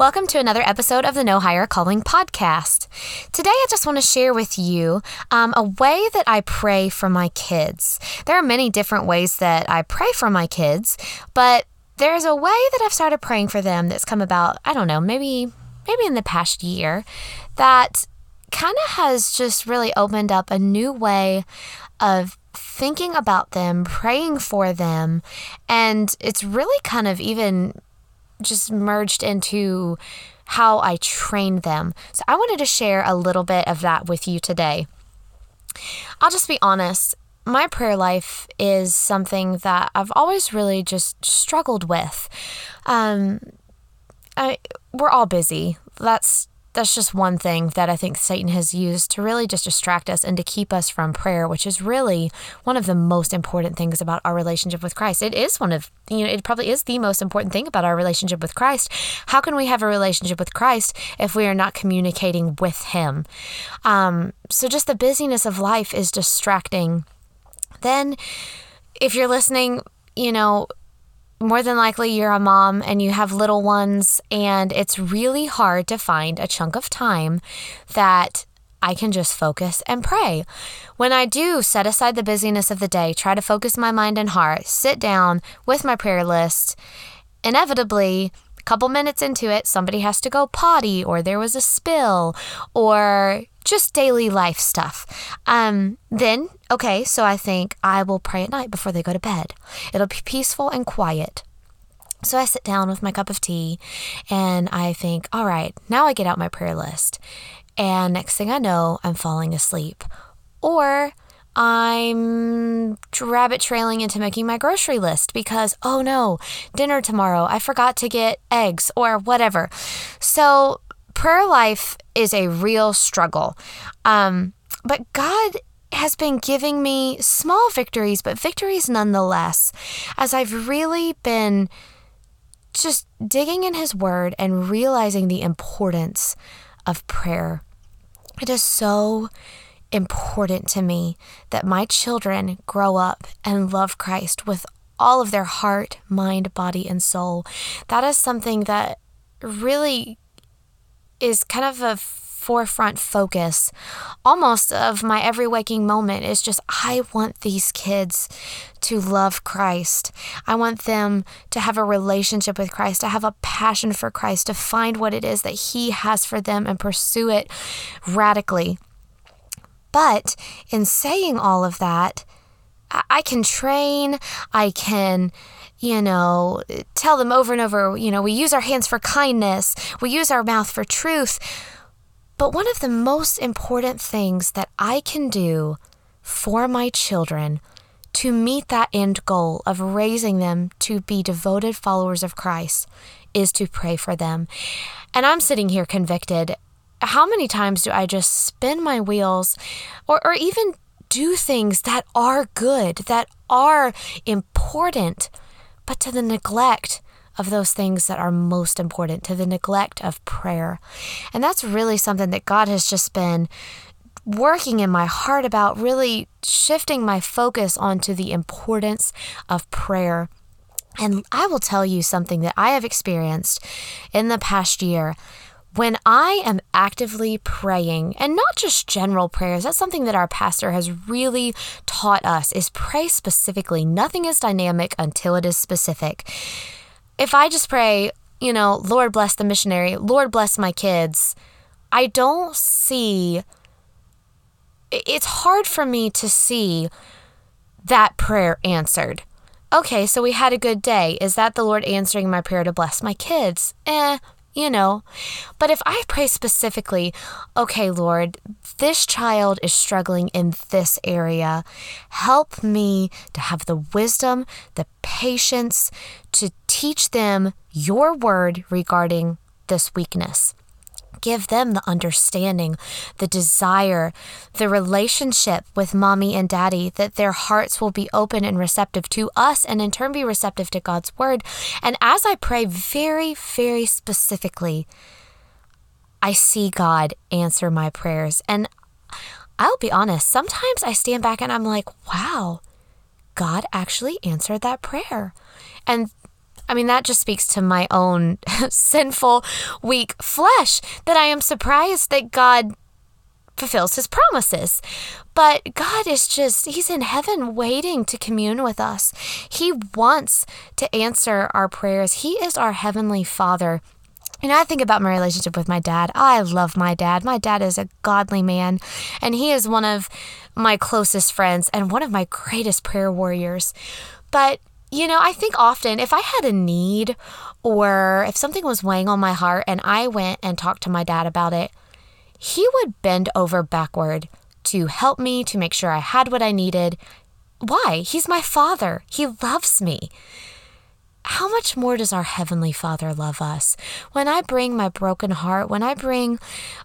Welcome to another episode of the No Higher Calling podcast. Today, I just want to share with you um, a way that I pray for my kids. There are many different ways that I pray for my kids, but there's a way that I've started praying for them that's come about, I don't know, maybe maybe in the past year that kind of has just really opened up a new way of thinking about them, praying for them, and it's really kind of even just merged into how I train them. So I wanted to share a little bit of that with you today. I'll just be honest. My prayer life is something that I've always really just struggled with. Um, I, we're all busy. That's that's just one thing that I think Satan has used to really just distract us and to keep us from prayer, which is really one of the most important things about our relationship with Christ. It is one of, you know, it probably is the most important thing about our relationship with Christ. How can we have a relationship with Christ if we are not communicating with Him? Um, so just the busyness of life is distracting. Then, if you're listening, you know, more than likely you're a mom and you have little ones, and it's really hard to find a chunk of time that I can just focus and pray. When I do set aside the busyness of the day, try to focus my mind and heart, sit down with my prayer list, inevitably, a couple minutes into it, somebody has to go potty, or there was a spill, or just daily life stuff. Um, then, okay, so I think I will pray at night before they go to bed. It'll be peaceful and quiet. So I sit down with my cup of tea and I think, all right, now I get out my prayer list. And next thing I know, I'm falling asleep. Or I'm rabbit trailing into making my grocery list because, oh no, dinner tomorrow, I forgot to get eggs or whatever. So prayer life is a real struggle. Um, but God has been giving me small victories, but victories nonetheless, as I've really been just digging in His Word and realizing the importance of prayer. It is so important to me that my children grow up and love Christ with all of their heart, mind, body, and soul. That is something that really is kind of a forefront focus almost of my every waking moment is just I want these kids to love Christ. I want them to have a relationship with Christ, to have a passion for Christ, to find what it is that He has for them and pursue it radically. But in saying all of that, I can train, I can you know, tell them over and over, you know, we use our hands for kindness, we use our mouth for truth. But one of the most important things that I can do for my children to meet that end goal of raising them to be devoted followers of Christ is to pray for them. And I'm sitting here convicted. How many times do I just spin my wheels or, or even do things that are good, that are important? but to the neglect of those things that are most important, to the neglect of prayer. And that's really something that God has just been working in my heart about, really shifting my focus onto the importance of prayer. And I will tell you something that I have experienced in the past year when I am actively praying, and not just general prayers, that's something that our pastor has really taught us is pray specifically. Nothing is dynamic until it is specific. If I just pray, you know, Lord bless the missionary, Lord bless my kids, I don't see it's hard for me to see that prayer answered. Okay, so we had a good day. Is that the Lord answering my prayer to bless my kids? Eh, you know. But if I pray specifically, okay, Lord, this child is struggling in this area, help me to have the wisdom, the patience to teach them your word regarding this weakness. Give them the understanding, the desire, the relationship with mommy and daddy, that their hearts will be open and receptive to us and in turn be receptive to God's word. And as I pray very, very specifically, I see God answer my prayers. And I'll be honest, sometimes I stand back and I'm like, wow, God actually answered that prayer. And I mean, that just speaks to my own sinful, weak flesh that I am surprised that God fulfills his promises. But God is just, he's in heaven waiting to commune with us. He wants to answer our prayers. He is our heavenly Father. You know, I think about my relationship with my dad. I love my dad. My dad is a godly man, and he is one of my closest friends and one of my greatest prayer warriors. But you know, I think often if I had a need or if something was weighing on my heart and I went and talked to my dad about it, he would bend over backward to help me, to make sure I had what I needed. Why? He's my father. He loves me. How much more does our Heavenly Father love us? When I bring my broken heart, when I bring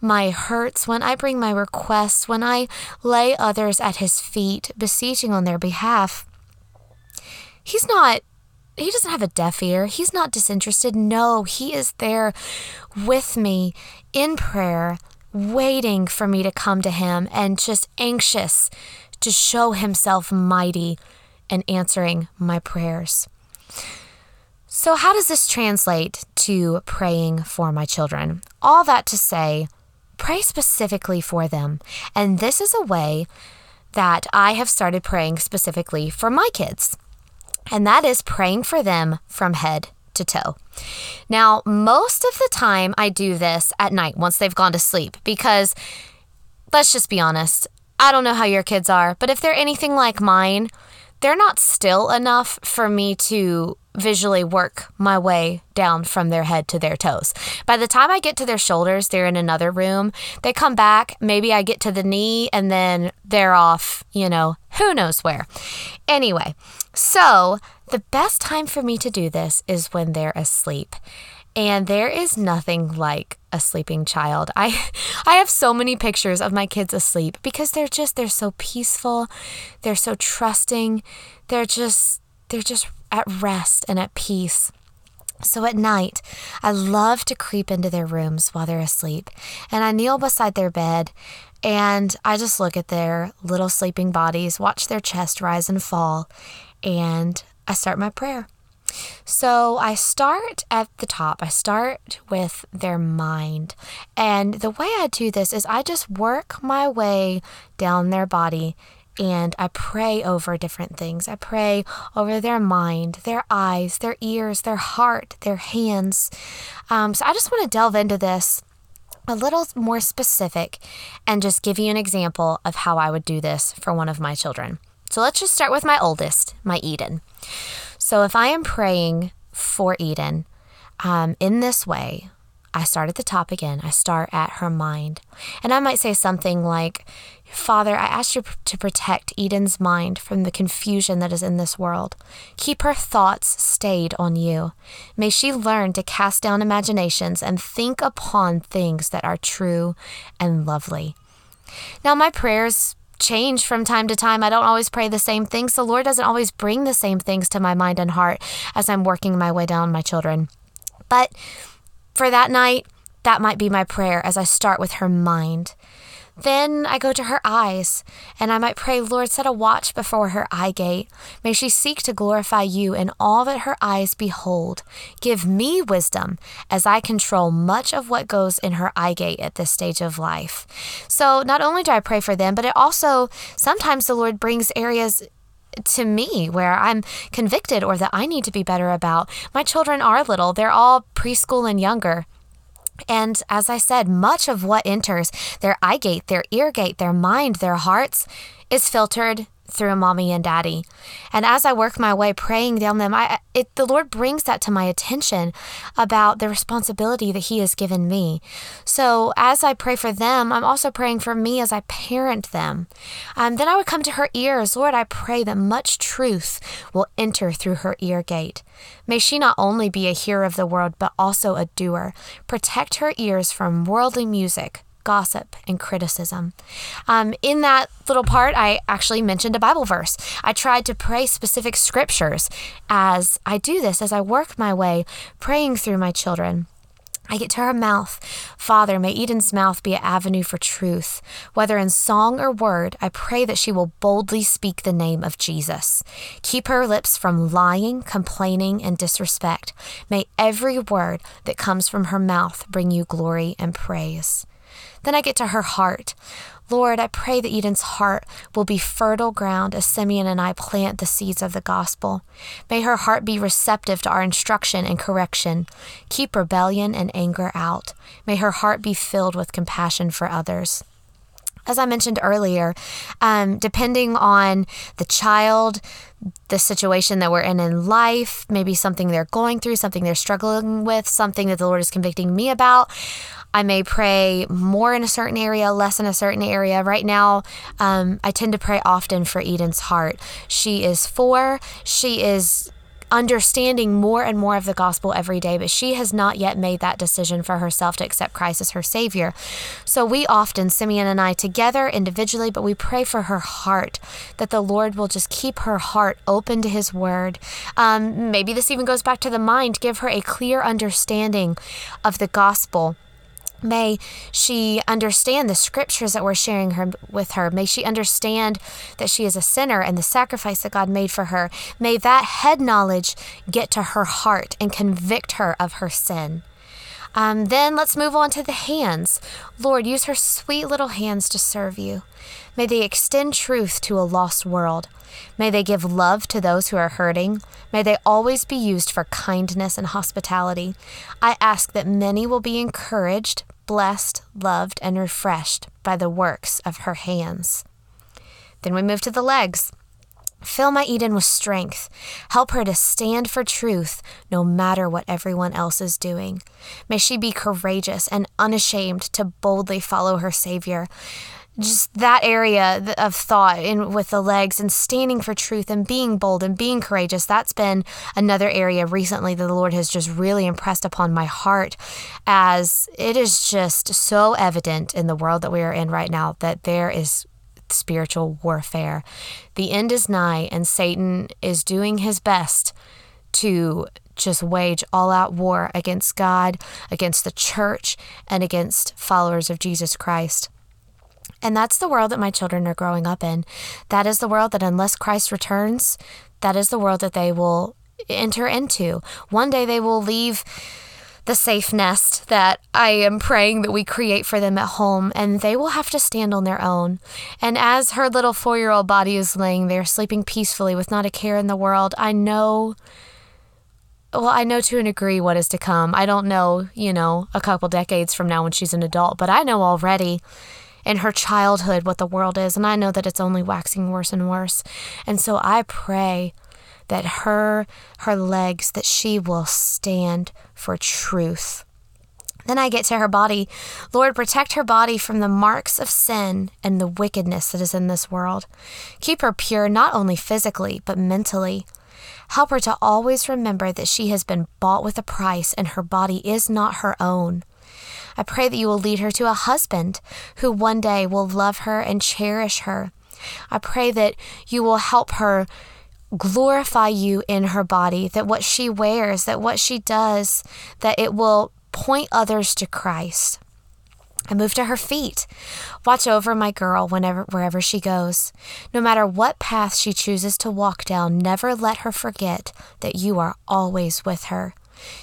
my hurts, when I bring my requests, when I lay others at His feet, beseeching on their behalf, he's not he doesn't have a deaf ear. He's not disinterested. No, he is there with me in prayer, waiting for me to come to him and just anxious to show himself mighty and answering my prayers. So, how does this translate to praying for my children? All that to say, pray specifically for them. And this is a way that I have started praying specifically for my kids and that is praying for them from head to toe. Now, most of the time I do this at night once they've gone to sleep because let's just be honest, I don't know how your kids are, but if they're anything like mine, they're not still enough for me to visually work my way down from their head to their toes. By the time I get to their shoulders, they're in another room. They come back, maybe I get to the knee, and then they're off, you know, who knows where. Anyway, so the best time for me to do this is when they're asleep. And there is nothing like a sleeping child. I I have so many pictures of my kids asleep because they're just they're so peaceful, they're so trusting, they're just they're just at rest and at peace. So at night, I love to creep into their rooms while they're asleep, and I kneel beside their bed and I just look at their little sleeping bodies, watch their chest rise and fall, and I start my prayer. So I start at the top. I start with their mind. And the way I do this is I just work my way down their body and I pray over different things. I pray over their mind, their eyes, their ears, their heart, their hands. Um, so I just want to delve into this a little more specific and just give you an example of how I would do this for one of my children. So let's just start with my oldest, my Eden. So if I am praying for Eden um, in this way, I start at the top again. I start at her mind. And I might say something like, Father, I ask you to protect Eden's mind from the confusion that is in this world. Keep her thoughts stayed on you. May she learn to cast down imaginations and think upon things that are true and lovely. Now, my prayers change from time to time. I don't always pray the same things. The Lord doesn't always bring the same things to my mind and heart as I'm working my way down my children. But for that night, that might be my prayer as I start with her mind. Then I go to her eyes, and I might pray, Lord, set a watch before her eye gate. May she seek to glorify you in all that her eyes behold. Give me wisdom as I control much of what goes in her eye gate at this stage of life. So not only do I pray for them, but it also sometimes the Lord brings areas to me where I'm convicted or that I need to be better about. My children are little, they're all preschool and younger. And as I said, much of what enters their eye gate, their ear gate, their mind, their hearts is filtered through mommy and daddy. And as I work my way praying down them, I it, the Lord brings that to my attention about the responsibility that He has given me. So as I pray for them, I'm also praying for me as I parent them. Um, then I would come to her ears, Lord, I pray that much truth will enter through her ear gate. May she not only be a hearer of the word, but also a doer. Protect her ears from worldly music, gossip, and criticism. Um, in that little part, I actually mentioned a Bible verse. I tried to pray specific scriptures as I do this, as I work my way praying through my children. I get to her mouth. Father, may Eden's mouth be an avenue for truth. Whether in song or word, I pray that she will boldly speak the name of Jesus. Keep her lips from lying, complaining, and disrespect. May every word that comes from her mouth bring you glory and praise. Then I get to her heart. Lord, I pray that Eden's heart will be fertile ground as Simeon and I plant the seeds of the gospel. May her heart be receptive to our instruction and correction. Keep rebellion and anger out. May her heart be filled with compassion for others as I mentioned earlier, um, depending on the child, the situation that we're in in life, maybe something they're going through, something they're struggling with, something that the Lord is convicting me about, I may pray more in a certain area, less in a certain area. Right now, um, I tend to pray often for Eden's heart. She is four. She is understanding more and more of the gospel every day, but she has not yet made that decision for herself to accept Christ as her Savior. So we often, Simeon and I, together individually, but we pray for her heart that the Lord will just keep her heart open to His Word. Um, maybe this even goes back to the mind, give her a clear understanding of the gospel May she understand the scriptures that we're sharing her with her. May she understand that she is a sinner and the sacrifice that God made for her. May that head knowledge get to her heart and convict her of her sin. Um, then let's move on to the hands. Lord, use her sweet little hands to serve you. May they extend truth to a lost world. May they give love to those who are hurting. May they always be used for kindness and hospitality. I ask that many will be encouraged blessed, loved, and refreshed by the works of her hands. Then we move to the legs. Fill my Eden with strength. Help her to stand for truth no matter what everyone else is doing. May she be courageous and unashamed to boldly follow her Savior just that area of thought in with the legs and standing for truth and being bold and being courageous that's been another area recently that the lord has just really impressed upon my heart as it is just so evident in the world that we are in right now that there is spiritual warfare the end is nigh and satan is doing his best to just wage all out war against God, against the church, and against followers of Jesus Christ. And that's the world that my children are growing up in. That is the world that, unless Christ returns, that is the world that they will enter into. One day they will leave the safe nest that I am praying that we create for them at home, and they will have to stand on their own. And as her little four year old body is laying there, sleeping peacefully with not a care in the world, I know. Well, I know to a degree what is to come. I don't know, you know, a couple decades from now when she's an adult, but I know already in her childhood what the world is, and I know that it's only waxing worse and worse. And so I pray that her her legs that she will stand for truth. Then I get to her body. Lord, protect her body from the marks of sin and the wickedness that is in this world. Keep her pure not only physically, but mentally. Help her to always remember that she has been bought with a price and her body is not her own. I pray that you will lead her to a husband who one day will love her and cherish her. I pray that you will help her glorify you in her body, that what she wears, that what she does, that it will point others to Christ. I move to her feet. Watch over my girl whenever wherever she goes. No matter what path she chooses to walk down, never let her forget that you are always with her.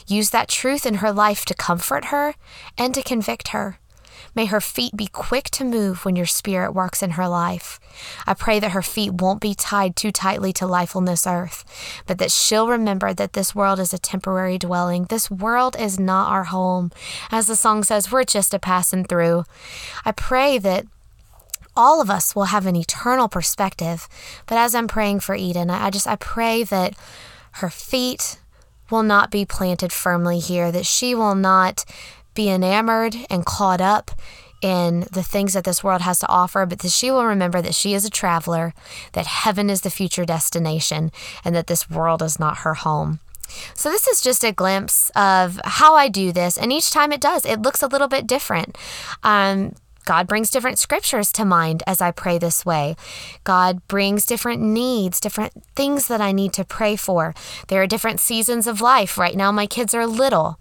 Use that truth in her life to comfort her and to convict her. May her feet be quick to move when your spirit works in her life. I pray that her feet won't be tied too tightly to life on this earth, but that she'll remember that this world is a temporary dwelling. This world is not our home. As the song says, we're just a passing through. I pray that all of us will have an eternal perspective. But as I'm praying for Eden, I just I pray that her feet will not be planted firmly here, that she will not be enamored and caught up in the things that this world has to offer, but that she will remember that she is a traveler, that heaven is the future destination, and that this world is not her home. So, this is just a glimpse of how I do this. And each time it does, it looks a little bit different. Um, God brings different scriptures to mind as I pray this way. God brings different needs, different things that I need to pray for. There are different seasons of life. Right now, my kids are little.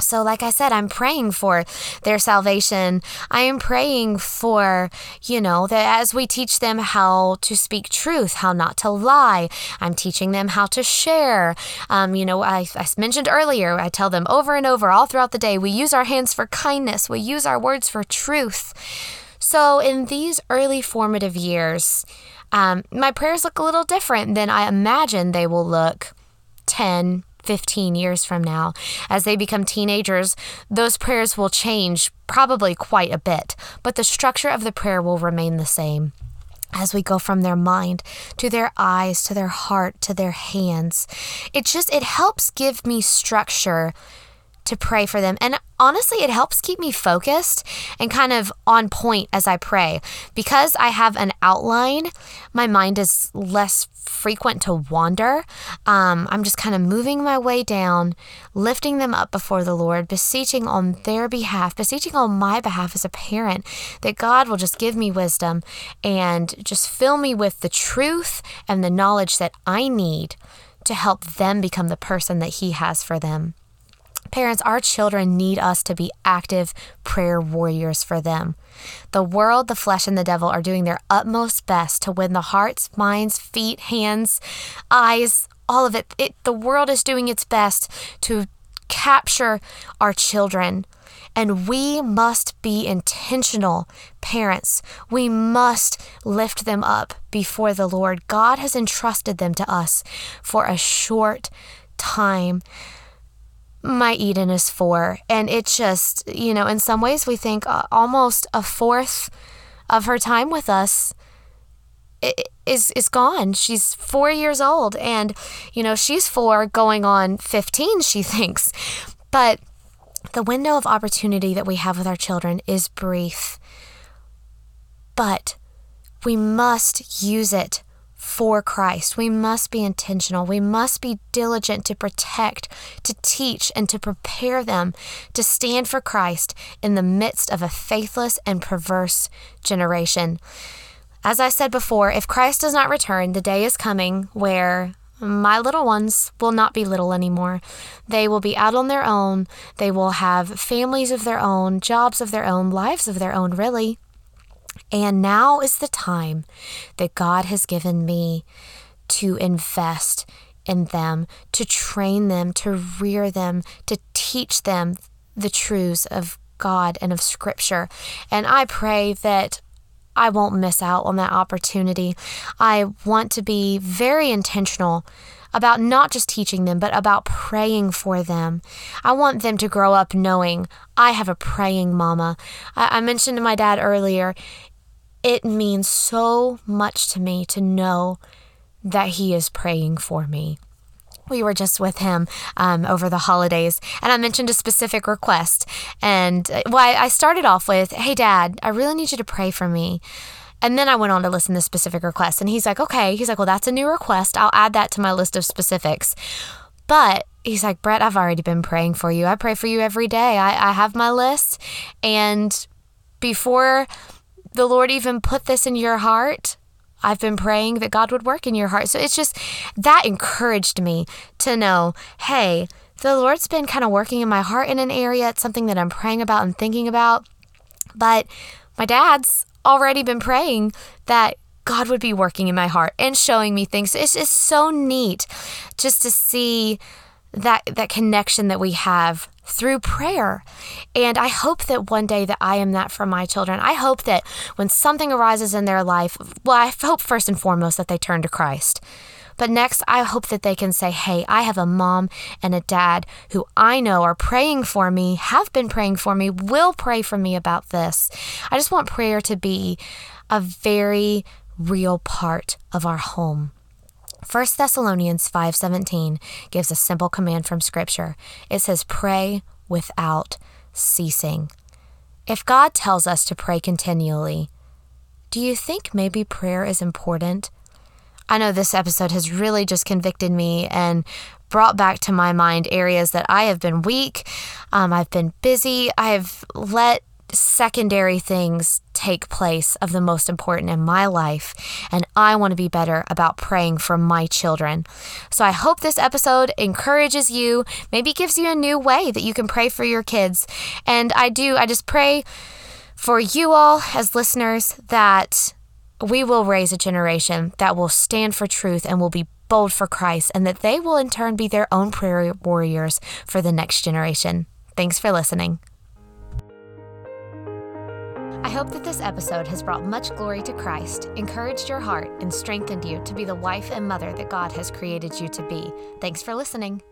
So, like I said, I'm praying for their salvation. I am praying for, you know, that as we teach them how to speak truth, how not to lie, I'm teaching them how to share. Um, you know, I, I mentioned earlier, I tell them over and over all throughout the day, we use our hands for kindness, we use our words for truth. So, in these early formative years, um, my prayers look a little different than I imagine they will look 10, 15 years from now. As they become teenagers, those prayers will change probably quite a bit, but the structure of the prayer will remain the same. As we go from their mind to their eyes to their heart to their hands, it just it helps give me structure to pray for them. And honestly, it helps keep me focused and kind of on point as I pray. Because I have an outline, my mind is less frequent to wander. Um, I'm just kind of moving my way down, lifting them up before the Lord, beseeching on their behalf, beseeching on my behalf as a parent that God will just give me wisdom and just fill me with the truth and the knowledge that I need to help them become the person that He has for them. Parents, our children need us to be active prayer warriors for them. The world, the flesh, and the devil are doing their utmost best to win the hearts, minds, feet, hands, eyes, all of it. it the world is doing its best to capture our children. And we must be intentional parents. We must lift them up before the Lord. God has entrusted them to us for a short time my Eden is four. And it's just, you know, in some ways we think uh, almost a fourth of her time with us is is gone. She's 4 years old and you know, she's 4 going on 15 she thinks. But the window of opportunity that we have with our children is brief. But we must use it for Christ. We must be intentional. We must be diligent to protect, to teach, and to prepare them to stand for Christ in the midst of a faithless and perverse generation. As I said before, if Christ does not return, the day is coming where my little ones will not be little anymore. They will be out on their own. They will have families of their own, jobs of their own, lives of their own, really. And now is the time that God has given me to invest in them, to train them, to rear them, to teach them the truths of God and of Scripture. And I pray that I won't miss out on that opportunity. I want to be very intentional about not just teaching them, but about praying for them. I want them to grow up knowing I have a praying mama. I, I mentioned to my dad earlier, it means so much to me to know that He is praying for me. We were just with him um, over the holidays, and I mentioned a specific request. And uh, well, I started off with, Hey, Dad, I really need you to pray for me. And then I went on to listen to specific requests. And he's like, Okay. He's like, Well, that's a new request. I'll add that to my list of specifics. But he's like, Brett, I've already been praying for you. I pray for you every day. I, I have my list. And before the Lord even put this in your heart. I've been praying that God would work in your heart. So it's just that encouraged me to know hey, the Lord's been kind of working in my heart in an area. It's something that I'm praying about and thinking about. But my dad's already been praying that God would be working in my heart and showing me things. It's just so neat just to see that that connection that we have through prayer. And I hope that one day that I am that for my children. I hope that when something arises in their life, well, I hope first and foremost that they turn to Christ. But next, I hope that they can say, Hey, I have a mom and a dad who I know are praying for me, have been praying for me, will pray for me about this. I just want prayer to be a very real part of our home. 1 Thessalonians 5:17 gives a simple command from scripture. It says pray without ceasing. If God tells us to pray continually, do you think maybe prayer is important? I know this episode has really just convicted me and brought back to my mind areas that I have been weak, um, I've been busy, I've let secondary things take place of the most important in my life, and I want to be better about praying for my children. So I hope this episode encourages you, maybe gives you a new way that you can pray for your kids. And I do, I just pray for you all as listeners that we will raise a generation that will stand for truth and will be bold for Christ, and that they will in turn be their own prayer warriors for the next generation. Thanks for listening. I hope that this episode has brought much glory to Christ, encouraged your heart, and strengthened you to be the wife and mother that God has created you to be. Thanks for listening.